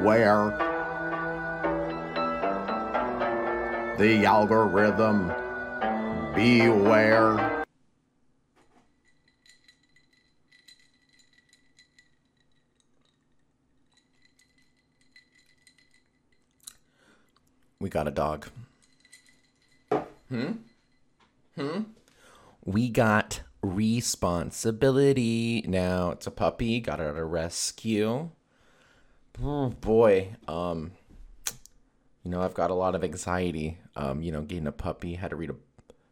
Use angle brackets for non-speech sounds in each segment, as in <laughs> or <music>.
beware. The algorithm, beware. We got a dog. Hmm? Hmm? We got responsibility. Now it's a puppy, got it at a rescue. Oh boy. Um you know, I've got a lot of anxiety. Um, you know, getting a puppy, had to read a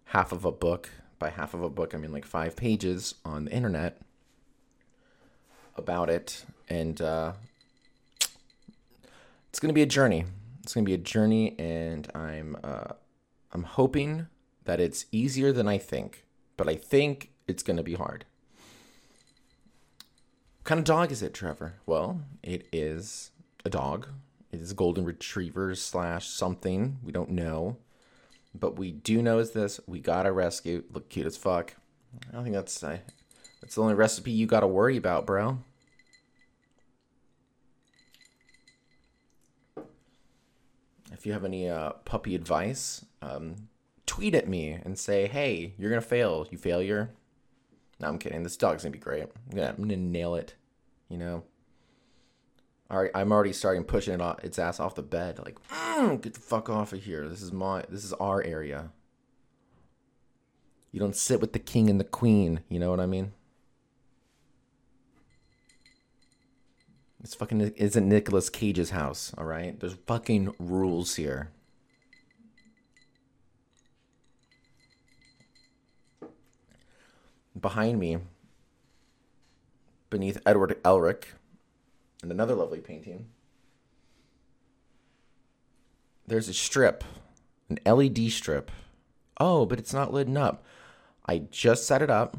half of a book. By half of a book, I mean like five pages on the internet about it. And uh it's gonna be a journey. It's gonna be a journey, and I'm uh, I'm hoping that it's easier than I think, but I think it's gonna be hard. Kind of dog is it, Trevor? Well, it is a dog. It is a golden retriever slash something. We don't know, but we do know is this: we got a rescue. Look cute as fuck. I don't think that's that's the only recipe you got to worry about, bro. if you have any uh, puppy advice, um, tweet at me and say, "Hey, you're gonna fail, you failure." No, I'm kidding. This dog's gonna be great. I'm gonna nail it. You know. All right, I'm already starting pushing it off, its ass off the bed. Like, mm, get the fuck off of here. This is my, this is our area. You don't sit with the king and the queen. You know what I mean? This fucking isn't Nicolas Cage's house, all right? There's fucking rules here. Behind me, beneath Edward Elric, and another lovely painting, there's a strip, an LED strip. Oh, but it's not lit up. I just set it up.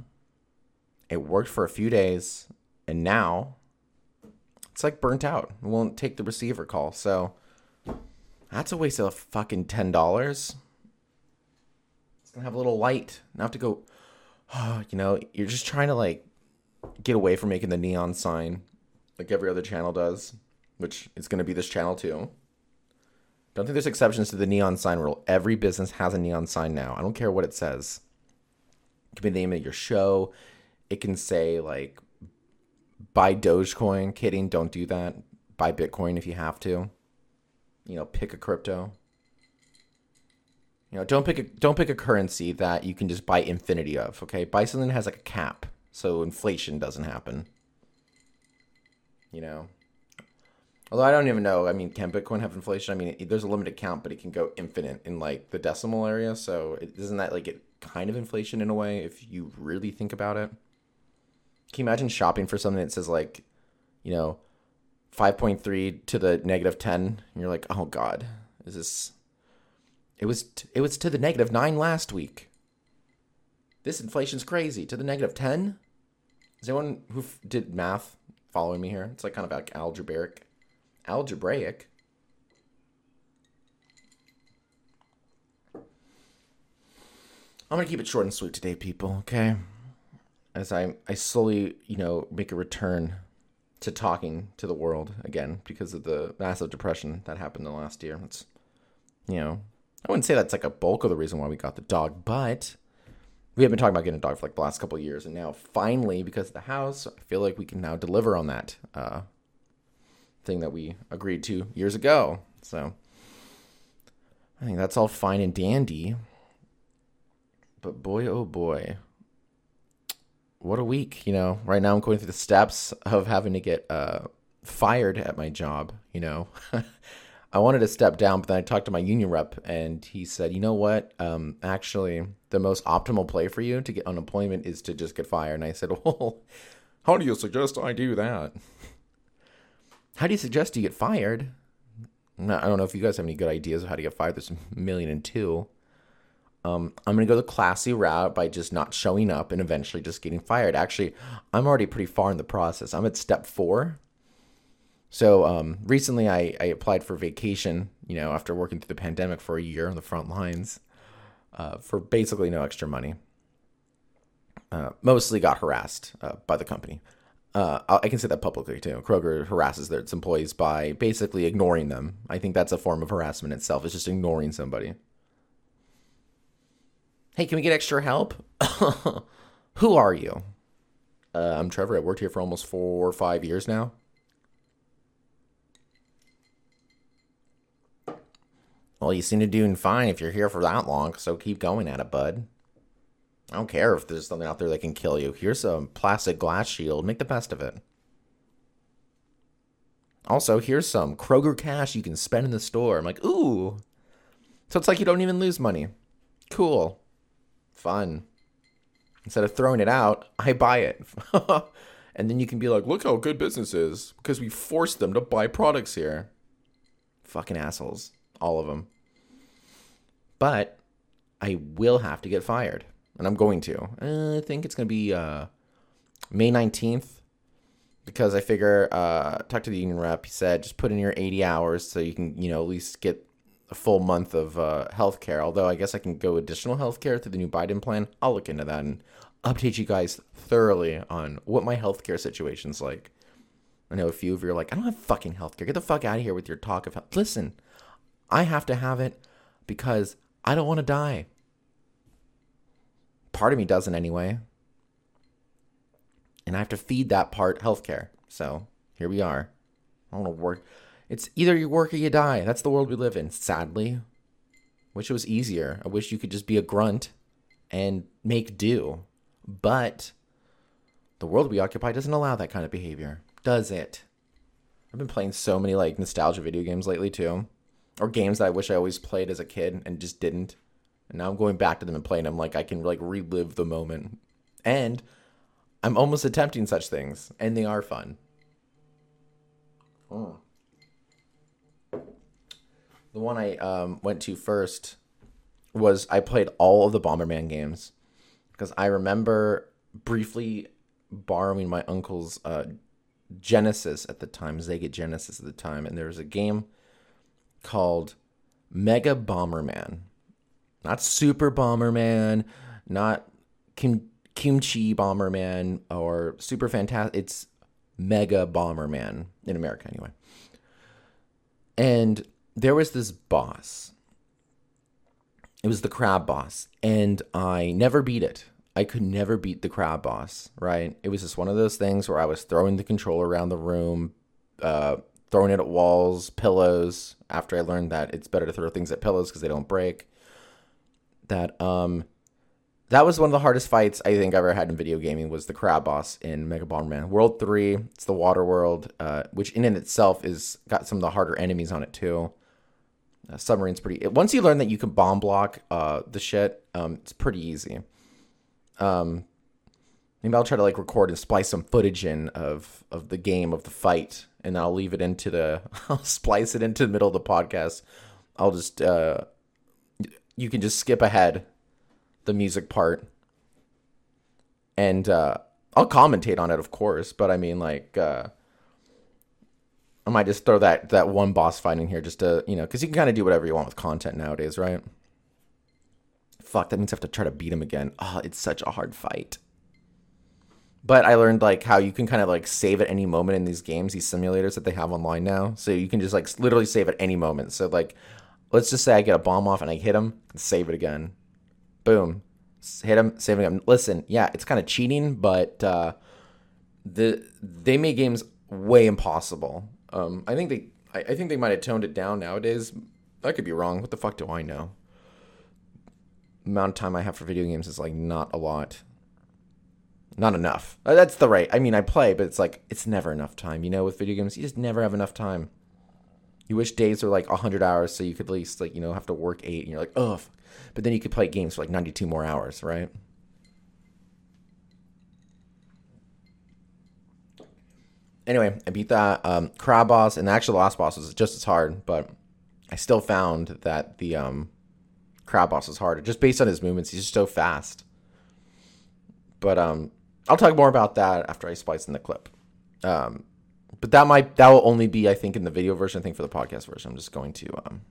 It worked for a few days, and now it's like burnt out. It won't take the receiver call. So that's a waste of fucking ten dollars. It's gonna have a little light. Now have to go. Oh, <sighs> you know, you're just trying to like get away from making the neon sign like every other channel does, which is gonna be this channel too. Don't think there's exceptions to the neon sign rule. Every business has a neon sign now. I don't care what it says. It can be the name of your show. It can say like buy Dogecoin. Kidding, don't do that. Buy Bitcoin if you have to. You know, pick a crypto. You know, don't pick a don't pick a currency that you can just buy infinity of. Okay, buy something that has like a cap, so inflation doesn't happen. You know, although I don't even know. I mean, can Bitcoin have inflation? I mean, there's a limited count, but it can go infinite in like the decimal area. So is isn't that like it kind of inflation in a way if you really think about it? Can you imagine shopping for something that says like, you know, 5.3 to the negative 10 and you're like, "Oh god, is this It was t- it was to the negative 9 last week. This inflation's crazy. To the negative 10? Is anyone who f- did math following me here? It's like kind of like algebraic. Algebraic. I'm gonna keep it short and sweet today, people. Okay as I I slowly you know make a return to talking to the world again because of the massive depression that happened in the last year. It's you know I wouldn't say that's like a bulk of the reason why we got the dog, but we have been talking about getting a dog for like the last couple years, and now finally because of the house, I feel like we can now deliver on that uh, thing that we agreed to years ago. So I think that's all fine and dandy. But boy, oh boy, what a week, you know. Right now I'm going through the steps of having to get uh, fired at my job, you know. <laughs> I wanted to step down, but then I talked to my union rep and he said, you know what? Um, actually, the most optimal play for you to get unemployment is to just get fired. And I said, <laughs> well, how do you suggest I do that? How do you suggest you get fired? I don't know if you guys have any good ideas of how to get fired. There's a million and two. Um, I'm going to go the classy route by just not showing up and eventually just getting fired. Actually, I'm already pretty far in the process. I'm at step four. So um, recently, I, I applied for vacation, you know, after working through the pandemic for a year on the front lines uh, for basically no extra money. Uh, mostly got harassed uh, by the company. Uh, I can say that publicly too. Kroger harasses their its employees by basically ignoring them. I think that's a form of harassment itself. It's just ignoring somebody. Hey, can we get extra help? <laughs> Who are you? Uh, I'm Trevor. I worked here for almost four or five years now. Well, you seem to be doing fine if you're here for that long, so keep going at it, bud. I don't care if there's something out there that can kill you. Here's a plastic glass shield. Make the best of it. Also, here's some Kroger cash you can spend in the store. I'm like, ooh. So it's like you don't even lose money. Cool. Fun. Instead of throwing it out, I buy it. <laughs> and then you can be like, look how good business is because we forced them to buy products here. Fucking assholes. All of them. But I will have to get fired. And I'm going to. Uh, I think it's going to be uh, May 19th because I figure, uh, talk to the union rep. He said just put in your 80 hours so you can, you know, at least get a full month of uh, health care. Although I guess I can go additional health care through the new Biden plan. I'll look into that and update you guys thoroughly on what my health healthcare situation's like. I know a few of you are like, I don't have fucking healthcare. Get the fuck out of here with your talk of health. Listen, I have to have it because I don't want to die. Part of me doesn't anyway. And I have to feed that part healthcare. So here we are. I don't want to work. It's either you work or you die. That's the world we live in, sadly. Wish it was easier. I wish you could just be a grunt and make do. But the world we occupy doesn't allow that kind of behavior, does it? I've been playing so many like nostalgia video games lately too, or games that I wish I always played as a kid and just didn't. And now I'm going back to them and playing them like I can like relive the moment. And I'm almost attempting such things, and they are fun. Oh. The one I um, went to first was I played all of the Bomberman games because I remember briefly borrowing my uncle's uh, Genesis at the time, Sega Genesis at the time, and there was a game called Mega Bomberman, not Super Bomberman, not Kim- Kimchi Bomberman or Super Fantastic. It's Mega Bomberman in America, anyway. And there was this boss. It was the crab boss, and I never beat it. I could never beat the crab boss, right? It was just one of those things where I was throwing the controller around the room, uh, throwing it at walls, pillows. After I learned that it's better to throw things at pillows because they don't break. That um, that was one of the hardest fights I think I ever had in video gaming was the crab boss in Mega Bomberman World Three. It's the water world, uh, which in and itself is got some of the harder enemies on it too. Uh, submarine's pretty. Once you learn that you can bomb block uh, the shit, um, it's pretty easy. Um, maybe I'll try to like record and splice some footage in of of the game of the fight, and I'll leave it into the. <laughs> I'll splice it into the middle of the podcast. I'll just. Uh, you can just skip ahead the music part, and uh, I'll commentate on it, of course. But I mean, like. Uh, I might just throw that that one boss fight in here just to you know because you can kind of do whatever you want with content nowadays, right? Fuck, that means I have to try to beat him again. Oh, it's such a hard fight. But I learned like how you can kind of like save at any moment in these games, these simulators that they have online now. So you can just like literally save at any moment. So like, let's just say I get a bomb off and I hit him, save it again. Boom, hit him, save it again. Listen, yeah, it's kind of cheating, but uh, the they make games way impossible um, I think they, I, I think they might have toned it down nowadays. I could be wrong. What the fuck do I know? amount of time I have for video games is like not a lot. Not enough. Uh, That's the right. I mean, I play, but it's like it's never enough time. You know, with video games, you just never have enough time. You wish days were like hundred hours, so you could at least like you know have to work eight, and you're like, oh, but then you could play games for like ninety two more hours, right? anyway, I beat that um, crab boss, and the actual last boss was just as hard, but I still found that the um, crab boss was harder, just based on his movements. He's just so fast. But um, I'll talk more about that after I splice in the clip. Um, but that might that will only be, I think, in the video version. I think for the podcast version, I'm just going to um,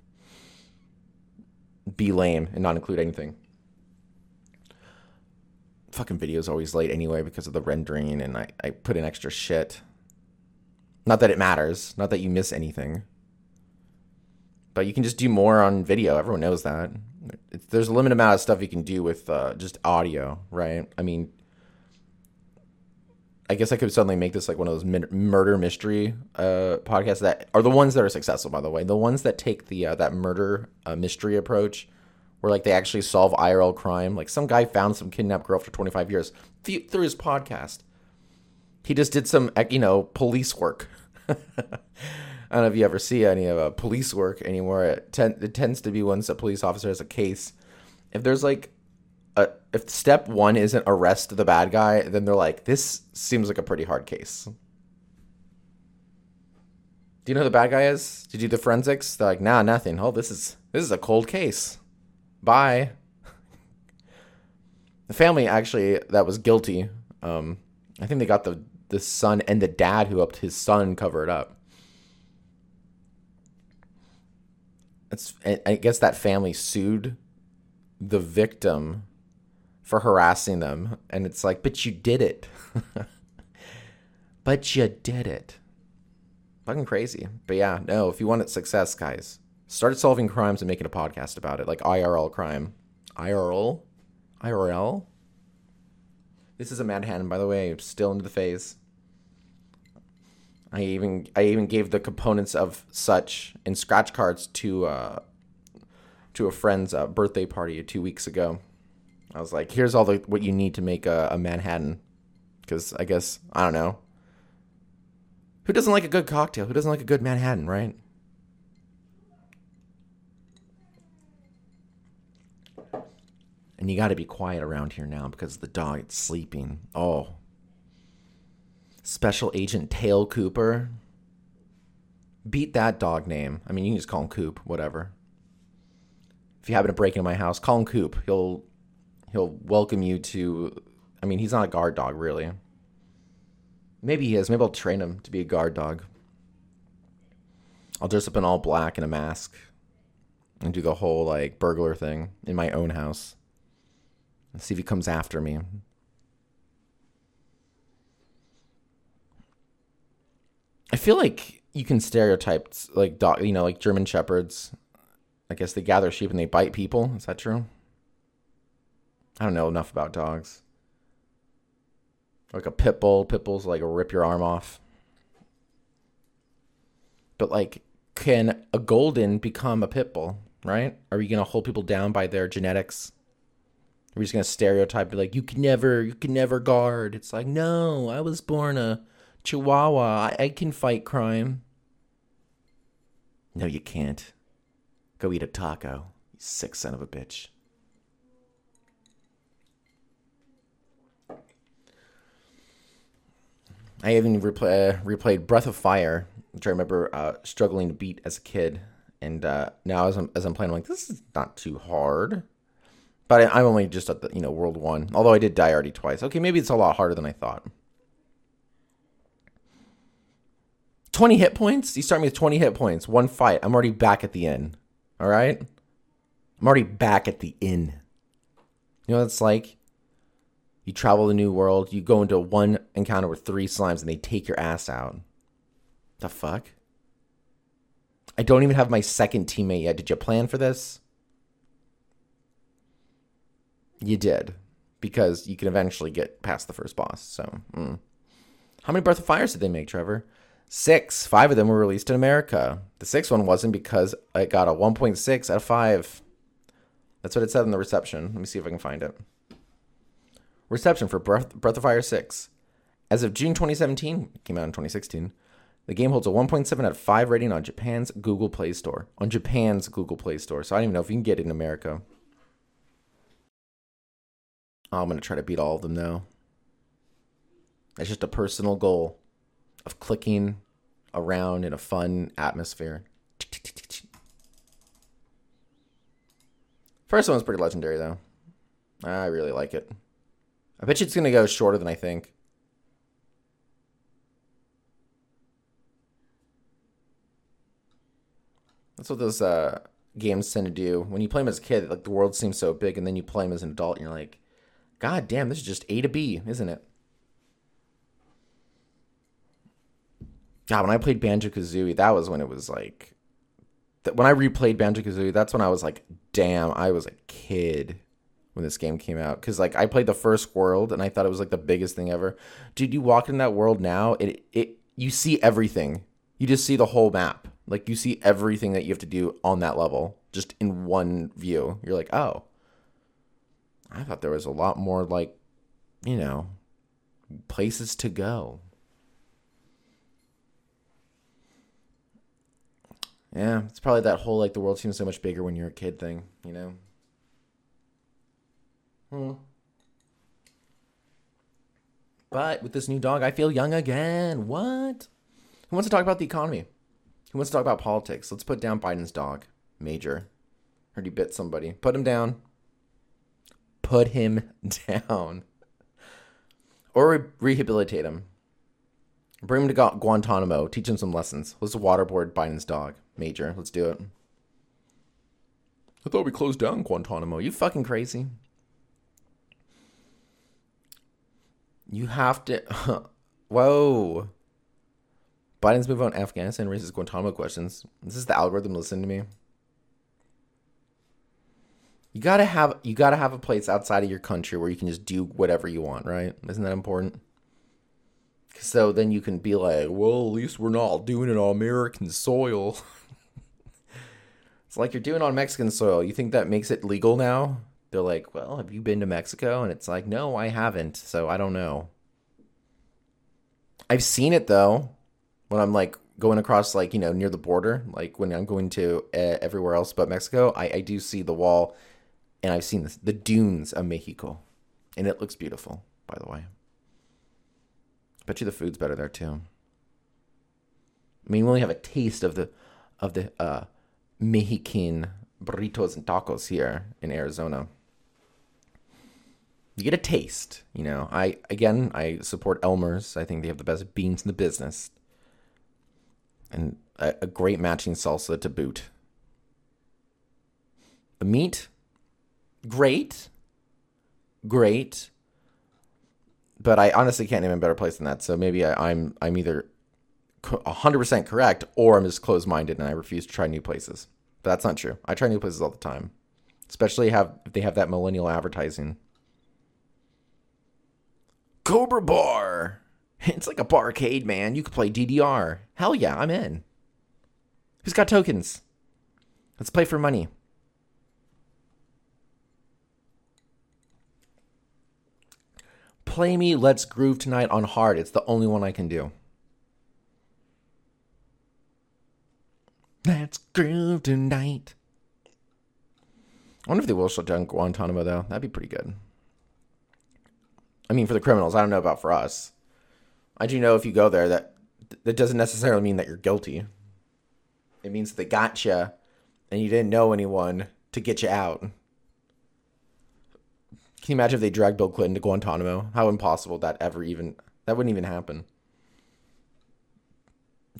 be lame and not include anything. fucking video's always late anyway because of the rendering and I, I put in extra shit. Not that it matters, not that you miss anything. But you can just do more on video. Everyone knows that. There's a limited amount of stuff you can do with uh, just audio, right? I mean, I guess I could suddenly make this like one of those min- murder mystery uh, podcasts that are the ones that are successful, by the way. The ones that take the uh, that murder uh, mystery approach, where like they actually solve IRL crime. Like some guy found some kidnapped girl after 25 years th- through his podcast. He just did some you know police work. <laughs> I don't know if you ever see any of uh, police work anymore. It, ten- it tends to be once a police officer has a case. If there's like uh, if step one isn't arrest the bad guy, then they're like, this seems like a pretty hard case. Do you know who the bad guy is? Did you do the forensics? They're like, nah, nothing. Oh, this is this is a cold case. Bye. <laughs> the family actually that was guilty. Um, I think they got the the son and the dad who helped his son cover it up. It's I guess that family sued the victim for harassing them. And it's like, but you did it. <laughs> but you did it. Fucking crazy. But yeah, no, if you wanted success, guys, start solving crimes and making a podcast about it, like IRL crime. IRL? IRL? This is a mad Manhattan, by the way, still into the phase. I even I even gave the components of such in scratch cards to uh, to a friend's uh, birthday party two weeks ago. I was like, here's all the what you need to make a, a Manhattan. Because I guess, I don't know. Who doesn't like a good cocktail? Who doesn't like a good Manhattan, right? And you got to be quiet around here now because the dog sleeping. Oh. Special Agent Dale Cooper. Beat that dog name. I mean, you can just call him Coop, whatever. If you happen to break into my house, call him Coop. He'll he'll welcome you to. I mean, he's not a guard dog, really. Maybe he is. Maybe I'll train him to be a guard dog. I'll dress up in all black and a mask and do the whole like burglar thing in my own house and see if he comes after me. I feel like you can stereotype like dog, you know, like German shepherds. I guess they gather sheep and they bite people. Is that true? I don't know enough about dogs. Like a pit bull, pit bulls like rip your arm off. But like, can a golden become a pit bull? Right? Are you gonna hold people down by their genetics? Are you just gonna stereotype, be like, you can never, you can never guard? It's like, no, I was born a Chihuahua. I, I can fight crime. No, you can't. Go eat a taco, you sick son of a bitch. I even replay, uh, replayed Breath of Fire, which I remember uh, struggling to beat as a kid. And uh, now as I'm, as I'm playing, I'm like, this is not too hard. But I, am only just at the, you know, World 1. Although I did die already twice. Okay, maybe it's a lot harder than I thought. 20 hit points? You start me with 20 hit points. One fight. I'm already back at the inn. All right? I'm already back at the inn. You know what it's like? You travel the new world. You go into one encounter with three slimes and they take your ass out. The fuck? I don't even have my second teammate yet. Did you plan for this? You did. Because you can eventually get past the first boss. So, mm. how many Breath of Fires did they make, Trevor? Six. Five of them were released in America. The sixth one wasn't because it got a 1.6 out of 5. That's what it said in the reception. Let me see if I can find it. Reception for Breath, Breath of Fire 6. As of June 2017, came out in 2016, the game holds a 1.7 out of 5 rating on Japan's Google Play Store. On Japan's Google Play Store. So I don't even know if you can get it in America. Oh, I'm going to try to beat all of them now. That's just a personal goal of clicking around in a fun atmosphere. First one's pretty legendary, though. I really like it. I bet you it's going to go shorter than I think. That's what those uh, games tend to do. When you play them as a kid, like the world seems so big, and then you play them as an adult, and you're like, God damn, this is just A to B, isn't it? God, when I played Banjo Kazooie, that was when it was like. When I replayed Banjo Kazooie, that's when I was like, damn, I was a kid when this game came out. Because like I played the first world and I thought it was like the biggest thing ever. Dude, you walk in that world now, it it you see everything. You just see the whole map. Like you see everything that you have to do on that level just in one view. You're like, oh. I thought there was a lot more like, you know, places to go. Yeah, it's probably that whole like the world seems so much bigger when you're a kid thing, you know? Hmm. But with this new dog, I feel young again. What? Who wants to talk about the economy? Who wants to talk about politics? Let's put down Biden's dog, Major. Heard he bit somebody. Put him down. Put him <laughs> down. Or re- rehabilitate him. Bring him to Gu- Guantanamo. Teach him some lessons. Let's waterboard Biden's dog, Major. Let's do it. I thought we closed down Guantanamo. You fucking crazy. You have to. <laughs> Whoa. Biden's move on Afghanistan raises Guantanamo questions. This is the algorithm listening to me. You gotta have you gotta have a place outside of your country where you can just do whatever you want, right? Isn't that important? So then you can be like, well, at least we're not doing it on American soil. <laughs> it's like you're doing on Mexican soil. You think that makes it legal now? They're like, well, have you been to Mexico? And it's like, no, I haven't, so I don't know. I've seen it though when I'm like going across like you know near the border, like when I'm going to uh, everywhere else but Mexico, I, I do see the wall, and I've seen this, the dunes of Mexico, and it looks beautiful. By the way, bet you the food's better there too. I mean, we only have a taste of the of the uh, Mexican burritos and tacos here in Arizona. You get a taste, you know. I again, I support Elmer's. I think they have the best beans in the business and a, a great matching salsa to boot. The meat, great, great, but I honestly can't name a better place than that. So maybe I, I'm I'm either hundred percent correct or I'm just closed minded and I refuse to try new places. But that's not true. I try new places all the time, especially have if they have that millennial advertising. Cobra Bar. <laughs> It's like a barcade, man. You could play DDR. Hell yeah, I'm in. Who's got tokens? Let's play for money. Play me Let's Groove tonight on hard. It's the only one I can do. Let's groove tonight. I wonder if they will shut down Guantanamo, though. That'd be pretty good. I mean, for the criminals, I don't know about for us. I do know if you go there that that doesn't necessarily mean that you're guilty. It means they got you, and you didn't know anyone to get you out. Can you imagine if they dragged Bill Clinton to Guantanamo? How impossible that ever even that wouldn't even happen.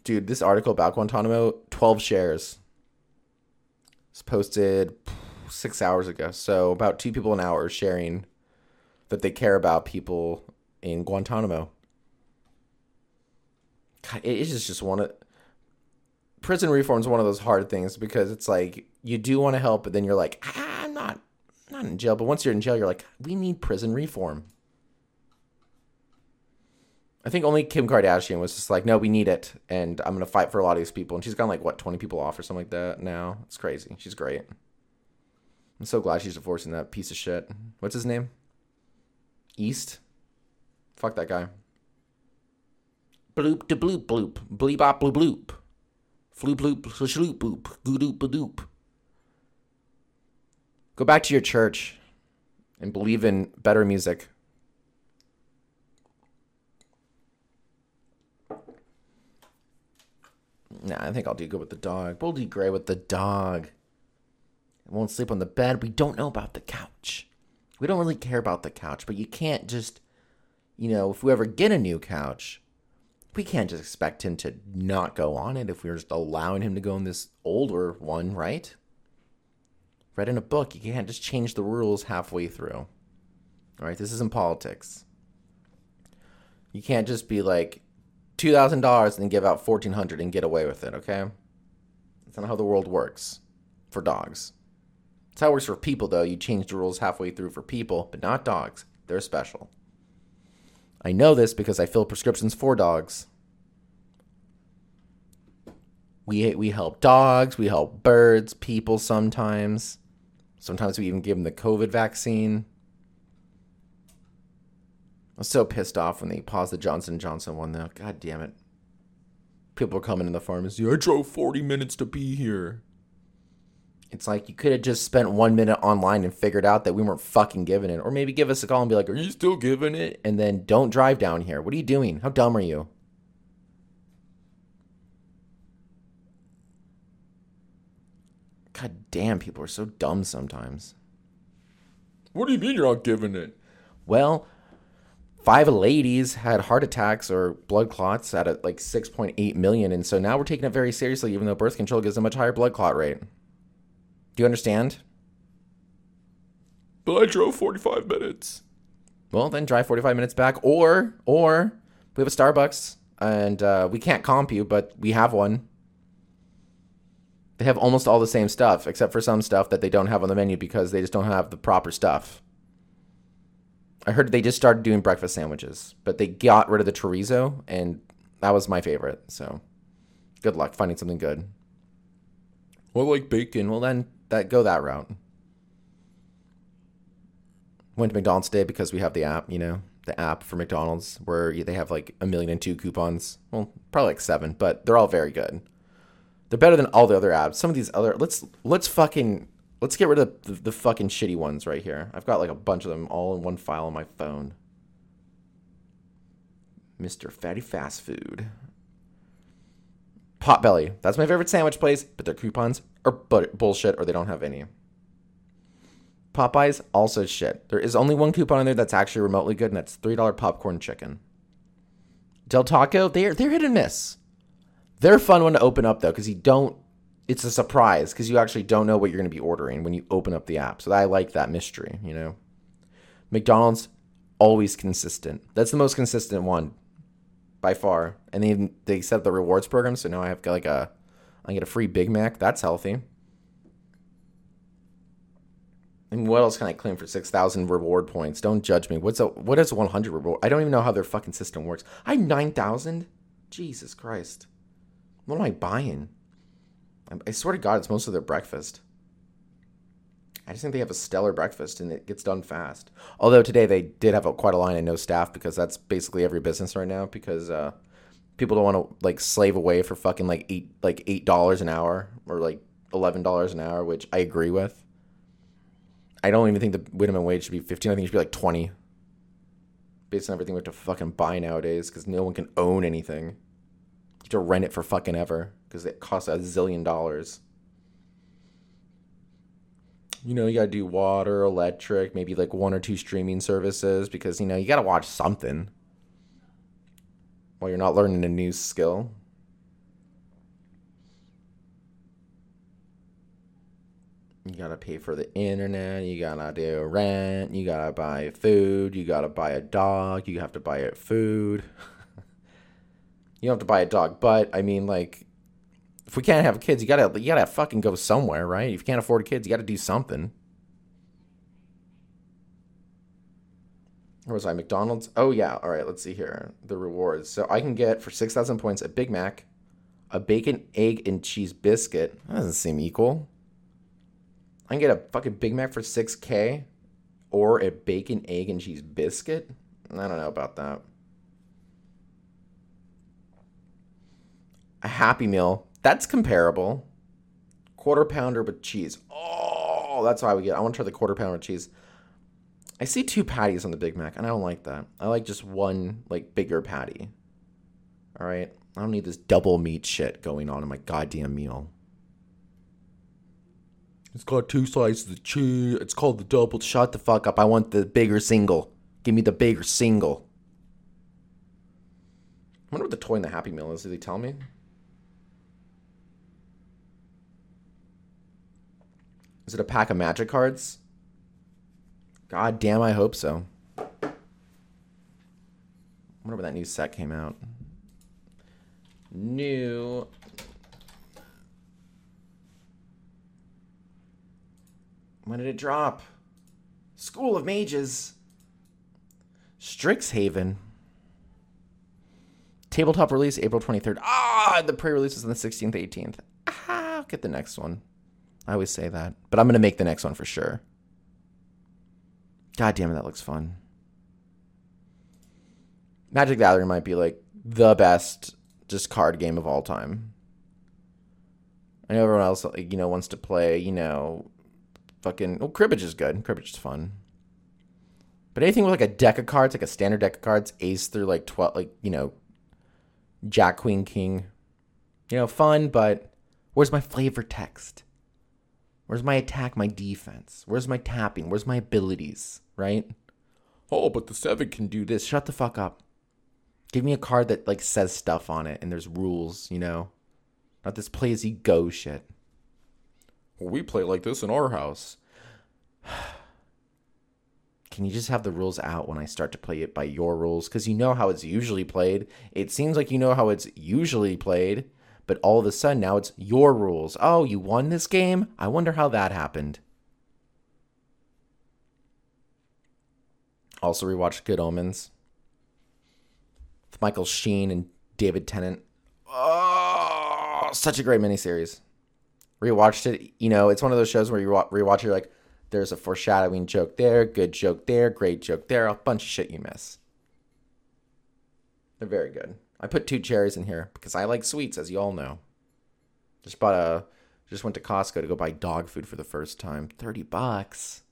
Dude, this article about Guantanamo, 12 shares. It's posted six hours ago. So about two people an hour sharing that they care about people in Guantanamo. It is just one of prison reform is one of those hard things because it's like you do want to help, but then you're like, ah, I'm not not in jail. But once you're in jail, you're like, we need prison reform. I think only Kim Kardashian was just like, no, we need it, and I'm gonna fight for a lot of these people. And she's gotten like what 20 people off or something like that now. It's crazy. She's great. I'm so glad she's divorcing that piece of shit. What's his name? East. Fuck that guy. Bloop de bloop bloop. Bleep bop bloop bloop. Floop bloop shloop boop. Goodoop badoop. Go back to your church and believe in better music. Nah, I think I'll do good with the dog. We'll do great with the dog. won't sleep on the bed. We don't know about the couch. We don't really care about the couch, but you can't just, you know, if we ever get a new couch, we can't just expect him to not go on it if we're just allowing him to go on this older one, right? Read in a book, you can't just change the rules halfway through. All right, this isn't politics. You can't just be like two thousand dollars and give out fourteen hundred and get away with it. Okay, that's not how the world works for dogs. That's how it works for people, though. You change the rules halfway through for people, but not dogs. They're special. I know this because I fill prescriptions for dogs. We we help dogs, we help birds, people sometimes. Sometimes we even give them the COVID vaccine. I was so pissed off when they paused the Johnson Johnson one though. God damn it. People are coming in the pharmacy. I drove 40 minutes to be here. It's like you could have just spent one minute online and figured out that we weren't fucking giving it. Or maybe give us a call and be like, Are you still giving it? And then don't drive down here. What are you doing? How dumb are you? God damn, people are so dumb sometimes. What do you mean you're not giving it? Well, five ladies had heart attacks or blood clots at like 6.8 million. And so now we're taking it very seriously, even though birth control gives a much higher blood clot rate. Do you understand? But I drove 45 minutes. Well, then drive 45 minutes back. Or, or we have a Starbucks and uh, we can't comp you, but we have one. They have almost all the same stuff, except for some stuff that they don't have on the menu because they just don't have the proper stuff. I heard they just started doing breakfast sandwiches, but they got rid of the chorizo, and that was my favorite. So, good luck finding something good. Well, like bacon. Well, then that go that route. Went to McDonald's today because we have the app. You know, the app for McDonald's where they have like a million and two coupons. Well, probably like seven, but they're all very good. They're better than all the other apps. Some of these other let's let's fucking let's get rid of the, the fucking shitty ones right here. I've got like a bunch of them all in one file on my phone. Mr. Fatty Fast Food. Potbelly. That's my favorite sandwich place, but their coupons are but- bullshit or they don't have any. Popeyes also shit. There is only one coupon in there that's actually remotely good, and that's three dollar popcorn chicken. Del Taco, they're they're hit and miss. They're a fun one to open up though, because you don't. It's a surprise because you actually don't know what you're going to be ordering when you open up the app. So I like that mystery. You know, McDonald's always consistent. That's the most consistent one by far. And they they set up the rewards program, so now I have like a I get a free Big Mac. That's healthy. And what else can I claim for six thousand reward points? Don't judge me. What's a what is one hundred reward? I don't even know how their fucking system works. I have nine thousand. Jesus Christ. What am I buying? I swear to God, it's most of their breakfast. I just think they have a stellar breakfast and it gets done fast. Although today they did have a, quite a line and no staff because that's basically every business right now because uh, people don't want to like slave away for fucking like eight like eight dollars an hour or like eleven dollars an hour, which I agree with. I don't even think the minimum wage should be fifteen. I think it should be like twenty. Based on everything we have to fucking buy nowadays, because no one can own anything. You have to rent it for fucking ever because it costs a zillion dollars. You know, you gotta do water, electric, maybe like one or two streaming services because you know you gotta watch something while you're not learning a new skill. You gotta pay for the internet, you gotta do rent, you gotta buy food, you gotta buy a dog, you have to buy it food. <laughs> you don't have to buy a dog, but I mean like if we can't have kids, you gotta you gotta fucking go somewhere, right? If you can't afford kids, you gotta do something. Where was I? McDonald's? Oh yeah. All right, let's see here. The rewards. So I can get for six thousand points a Big Mac, a bacon, egg, and cheese biscuit. That doesn't seem equal. I can get a fucking Big Mac for six K or a bacon, egg, and cheese biscuit. I don't know about that. A Happy Meal. That's comparable. Quarter pounder with cheese. Oh, that's why we get. I want to try the quarter pounder with cheese. I see two patties on the Big Mac, and I don't like that. I like just one, like, bigger patty. All right? I don't need this double meat shit going on in my goddamn meal. It's got two slices of the cheese. It's called the double. Shut the fuck up. I want the bigger single. Give me the bigger single. I wonder what the toy in the Happy Meal is. Did they tell me? Is it a pack of magic cards? God damn, I hope so. I wonder when that new set came out. New. When did it drop? School of Mages. Strixhaven. Tabletop release April 23rd. Ah, the pre release is on the 16th, 18th. Ah, I'll get the next one. I always say that. But I'm to make the next one for sure. God damn it, that looks fun. Magic the Gathering might be like the best just card game of all time. I know everyone else, you know, wants to play, you know, fucking. Oh, cribbage is good. Cribbage is fun. But anything with like a deck of cards, like a standard deck of cards, ace through like 12, like, you know, Jack, Queen, King. You know, fun, but where's my flavor text? Where's my attack, my defense? Where's my tapping? Where's my abilities, right? Oh, but the seven can Do this. Shut the fuck up. Give me a card that like says stuff on it and there's rules, you know? Not this play as you go shit. Well, we play like this in our house. <sighs> Can you just have the rules out when I start to play it by your rules? Because you know how it's usually played. It seems like you know how it's usually played, but all of a sudden now it's your rules. Oh, you won this game? I wonder how that happened. Also rewatched Good Omens. With Michael Sheen and David Tennant. Oh, such a great miniseries. Rewatched it. You know, it's one of those shows where you rewatch it, you're like, there's a foreshadowing joke there, good joke there, great joke there, a bunch of shit you miss. They're very good. I put two cherries in here because I like sweets, as you all know. Just bought a, just went to Costco to go buy dog food for the first time. 30 bucks.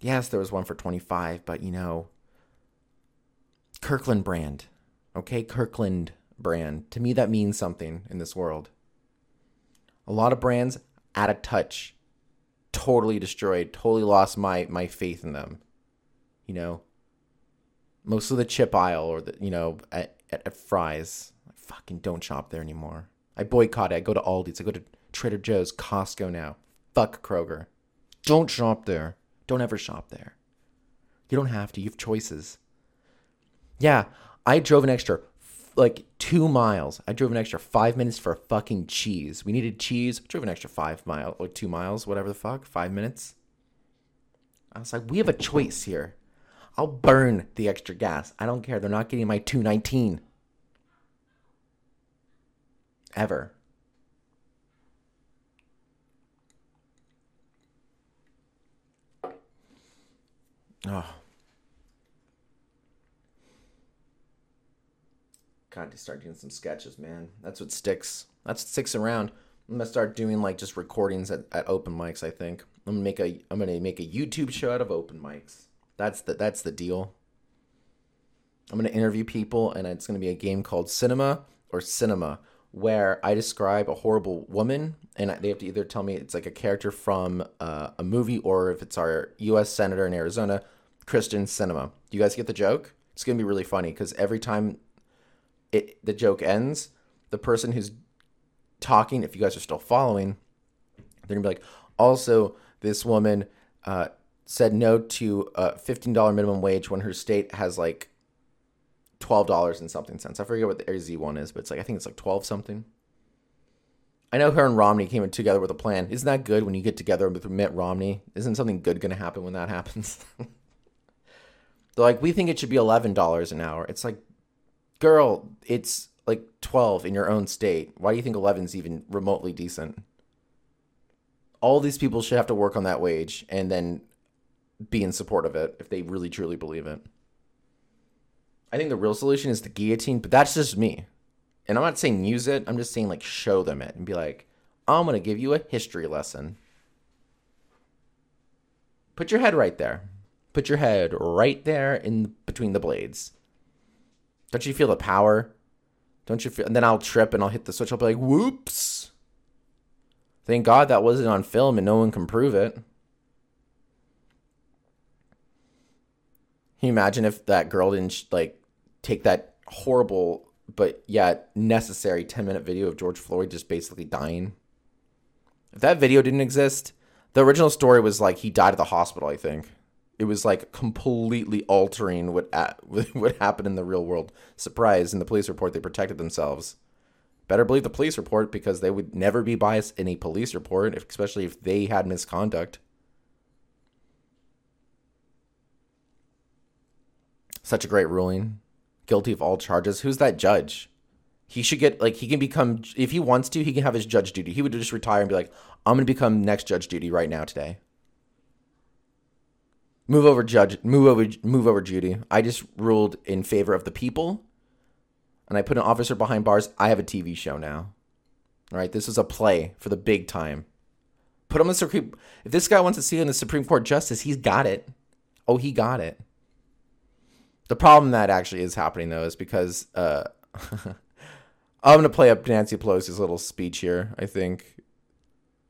Yes, there was one for 25, but you know, Kirkland brand. Okay, Kirkland brand. To me, that means something in this world. A lot of brands out of touch totally destroyed, totally lost my my faith in them. You know, most of the chip aisle or the you know at, at, at Fry's, I fucking don't shop there anymore. I boycott it. I go to Aldi's. I go to Trader Joe's, Costco now. Fuck Kroger. Don't shop there. Don't ever shop there. You don't have to. You have choices. Yeah, I drove an extra like two miles. I drove an extra five minutes for a fucking cheese. We needed cheese. I drove an extra five mile or two miles, whatever the fuck, five minutes. I was like, we have a choice here. I'll burn the extra gas. I don't care. They're not getting my two nineteen. Ever. Oh. God, to start doing some sketches, man. That's what sticks. That's what sticks around. I'm gonna start doing like just recordings at, at open mics. I think I'm gonna make a I'm gonna make a YouTube show out of open mics. That's the that's the deal. I'm gonna interview people, and it's gonna be a game called Cinema or Sinema, where I describe a horrible woman, and they have to either tell me it's like a character from uh, a movie or if it's our U.S. senator in Arizona, Kyrsten Sinema. You guys get the joke? It's gonna be really funny because every time it the joke ends, the person who's talking, if you guys are still following, they're gonna be like, also this woman uh, said no to a fifteen dollar minimum wage when her state has like twelve dollars and something cents. I forget what the AZ one is, but it's like I think it's like twelve something. I know her and Romney came together with a plan. Isn't that good when you get together with Mitt Romney? Isn't something good going to happen when that happens? <laughs> They're like, we think it should be eleven dollars an hour. It's like, girl, it's like 12 in your own state. Why do you think 11 is even remotely decent? All these people should have to work on that wage and then be in support of it if they really truly believe it. I think the real solution is the guillotine, but that's just me. And I'm not saying use it, I'm just saying like show them it and be like, I'm going to give you a history lesson. Put your head right there. Put your head right there in between the blades. Don't you feel the power? Don't you feel? And then I'll trip and I'll hit the switch. I'll be like, whoops. Thank God that wasn't on film and no one can prove it. Can you imagine if that girl didn't like take that horrible but yet necessary 10 minute video of George Floyd just basically dying? If that video didn't exist, the original story was like he died at the hospital, I think. it was like completely altering what a- <laughs> what happened in the real world. Surprise! In the police report, they protected themselves. Better believe the police report because they would never be biased in a police report, especially if they had misconduct. Such a great ruling. Guilty of all charges. Who's that judge? He should get like he can become if he wants to, he can have his Judge Judy. He would just retire and be like, I'm gonna become next Judge Judy right now today. Move over, judge. Move over. Move over, Judy. I just ruled in favor of the people, and I put an officer behind bars. I have a TV show now. All right, this is a play for the big time. Put him in the Supreme. If this guy wants to see in the Supreme Court justice, he's got it. Oh, he got it. The problem that actually is happening though is because uh, <laughs> I'm gonna play up Nancy Pelosi's little speech here. I think,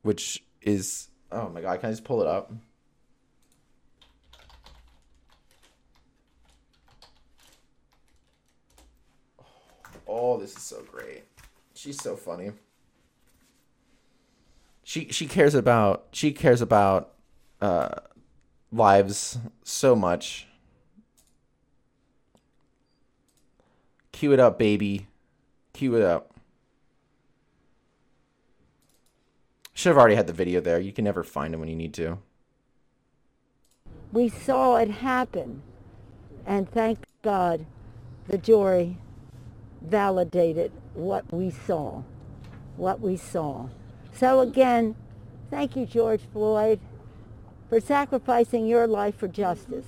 which is oh my god, can I just pull it up? Oh, this is so great. She's so funny. She she cares about she cares about uh lives so much. Cue it up, baby. Cue it up. Should have already had the video there. You can never find it when you need to. We saw it happen. And thank God the jury validated what we saw. What we saw. So again, thank you, George Floyd, for sacrificing your life for justice.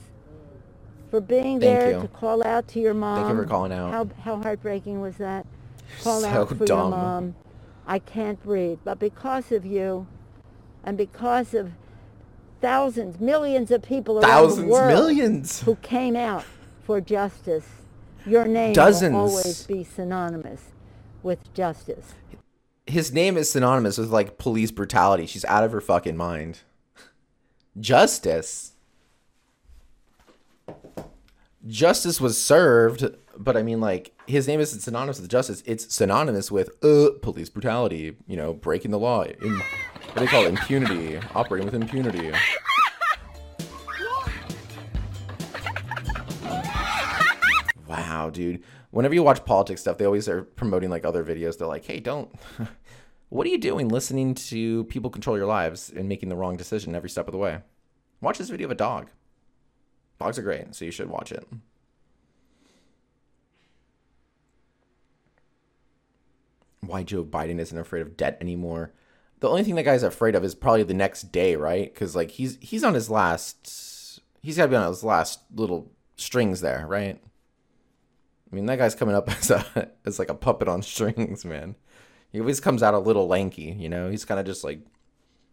For being Thank there you. to call out to your mom. Thank you for calling out. How, how heartbreaking was that? Call So out for dumb. your mom. I can't breathe. But because of you, and because of thousands, millions of people around the Thousands, world millions. who came out for justice, your name Dozens. will always be synonymous with justice. His name is synonymous with like police brutality. She's out of her fucking mind. <laughs> Justice. Justice was served, but I mean, like, his name isn't synonymous with justice. It's synonymous with uh, police brutality. You know, breaking the law. In, what do they call it? Impunity. Operating with impunity. Wow, dude. Whenever you watch politics stuff, they always are promoting like other videos. They're like, hey, don't. <laughs> what are you doing listening to people control your lives and making the wrong decision every step of the way? Watch this video of a dog. Dogs are great, so you should watch it. Why Joe Biden isn't afraid of debt anymore. The only thing that guy's afraid of is probably the next day, right? Because like he's he's on his last, he's got to be on his last little strings there, right? I mean, that guy's coming up <laughs> as a as like a puppet on strings, man. He always comes out a little lanky, you know. He's kind of just like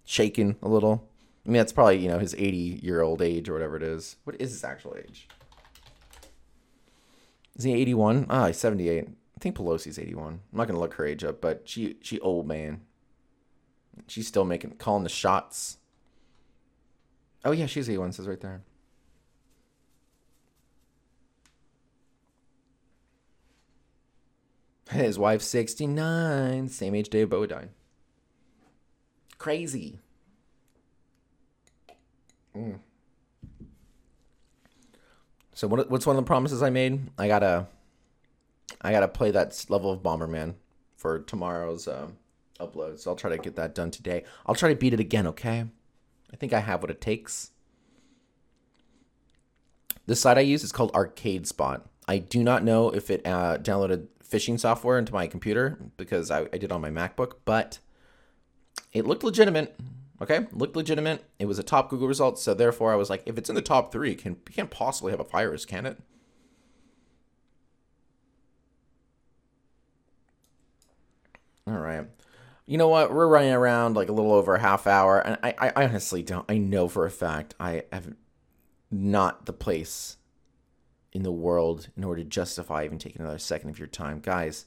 shaking a little. I mean, that's probably you know his eighty year old age or whatever it is. What is his actual age? Is he eighty one? Ah, he's seventy eight. I think Pelosi's eighty one. I'm not gonna look her age up, but she she old man. She's still making calling the shots. Oh yeah, she's eighty one. Says right there. His wife's 69, same age Dave Bowie died. Crazy. Mm. So what, what's one of the promises I made? I gotta, I gotta play that level of Bomberman for tomorrow's um, upload. So I'll try to get that done today. I'll try to beat it again. Okay. I think I have what it takes. The site I use is called Arcade Spot. I do not know if it uh, downloaded phishing software into my computer because I, I did on my MacBook, but it looked legitimate. Okay, looked legitimate. It was a top Google result, so therefore I was like, if it's in the top three, can can't possibly have a virus, can it? All right. You know what? We're running around like a little over a half hour, and I, I honestly don't. I know for a fact I have not the place in the world in order to justify even taking another second of your time, guys.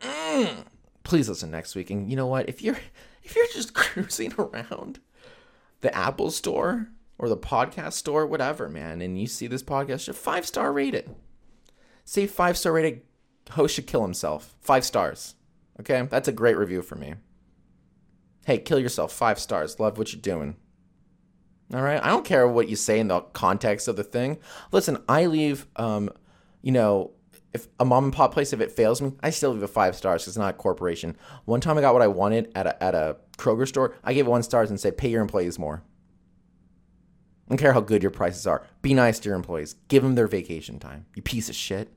mm, <clears throat> please listen next week. And you know what? If you're if you're just <laughs> cruising around the Apple Store or the podcast store, whatever, man, and you see this podcast, just five star rate it. Say five star rated host should kill himself. Five stars. Okay, that's a great review for me. Hey, kill yourself. Five stars. Love what you're doing. All right. I don't care what you say in the context of the thing. Listen, I leave, um, you know, if a mom and pop place, if it fails me, I still leave it five stars it's not a corporation. One time I got what I wanted at a, at a Kroger store. I gave it one stars and said, pay your employees more. I don't care how good your prices are. Be nice to your employees. Give them their vacation time. You piece of shit.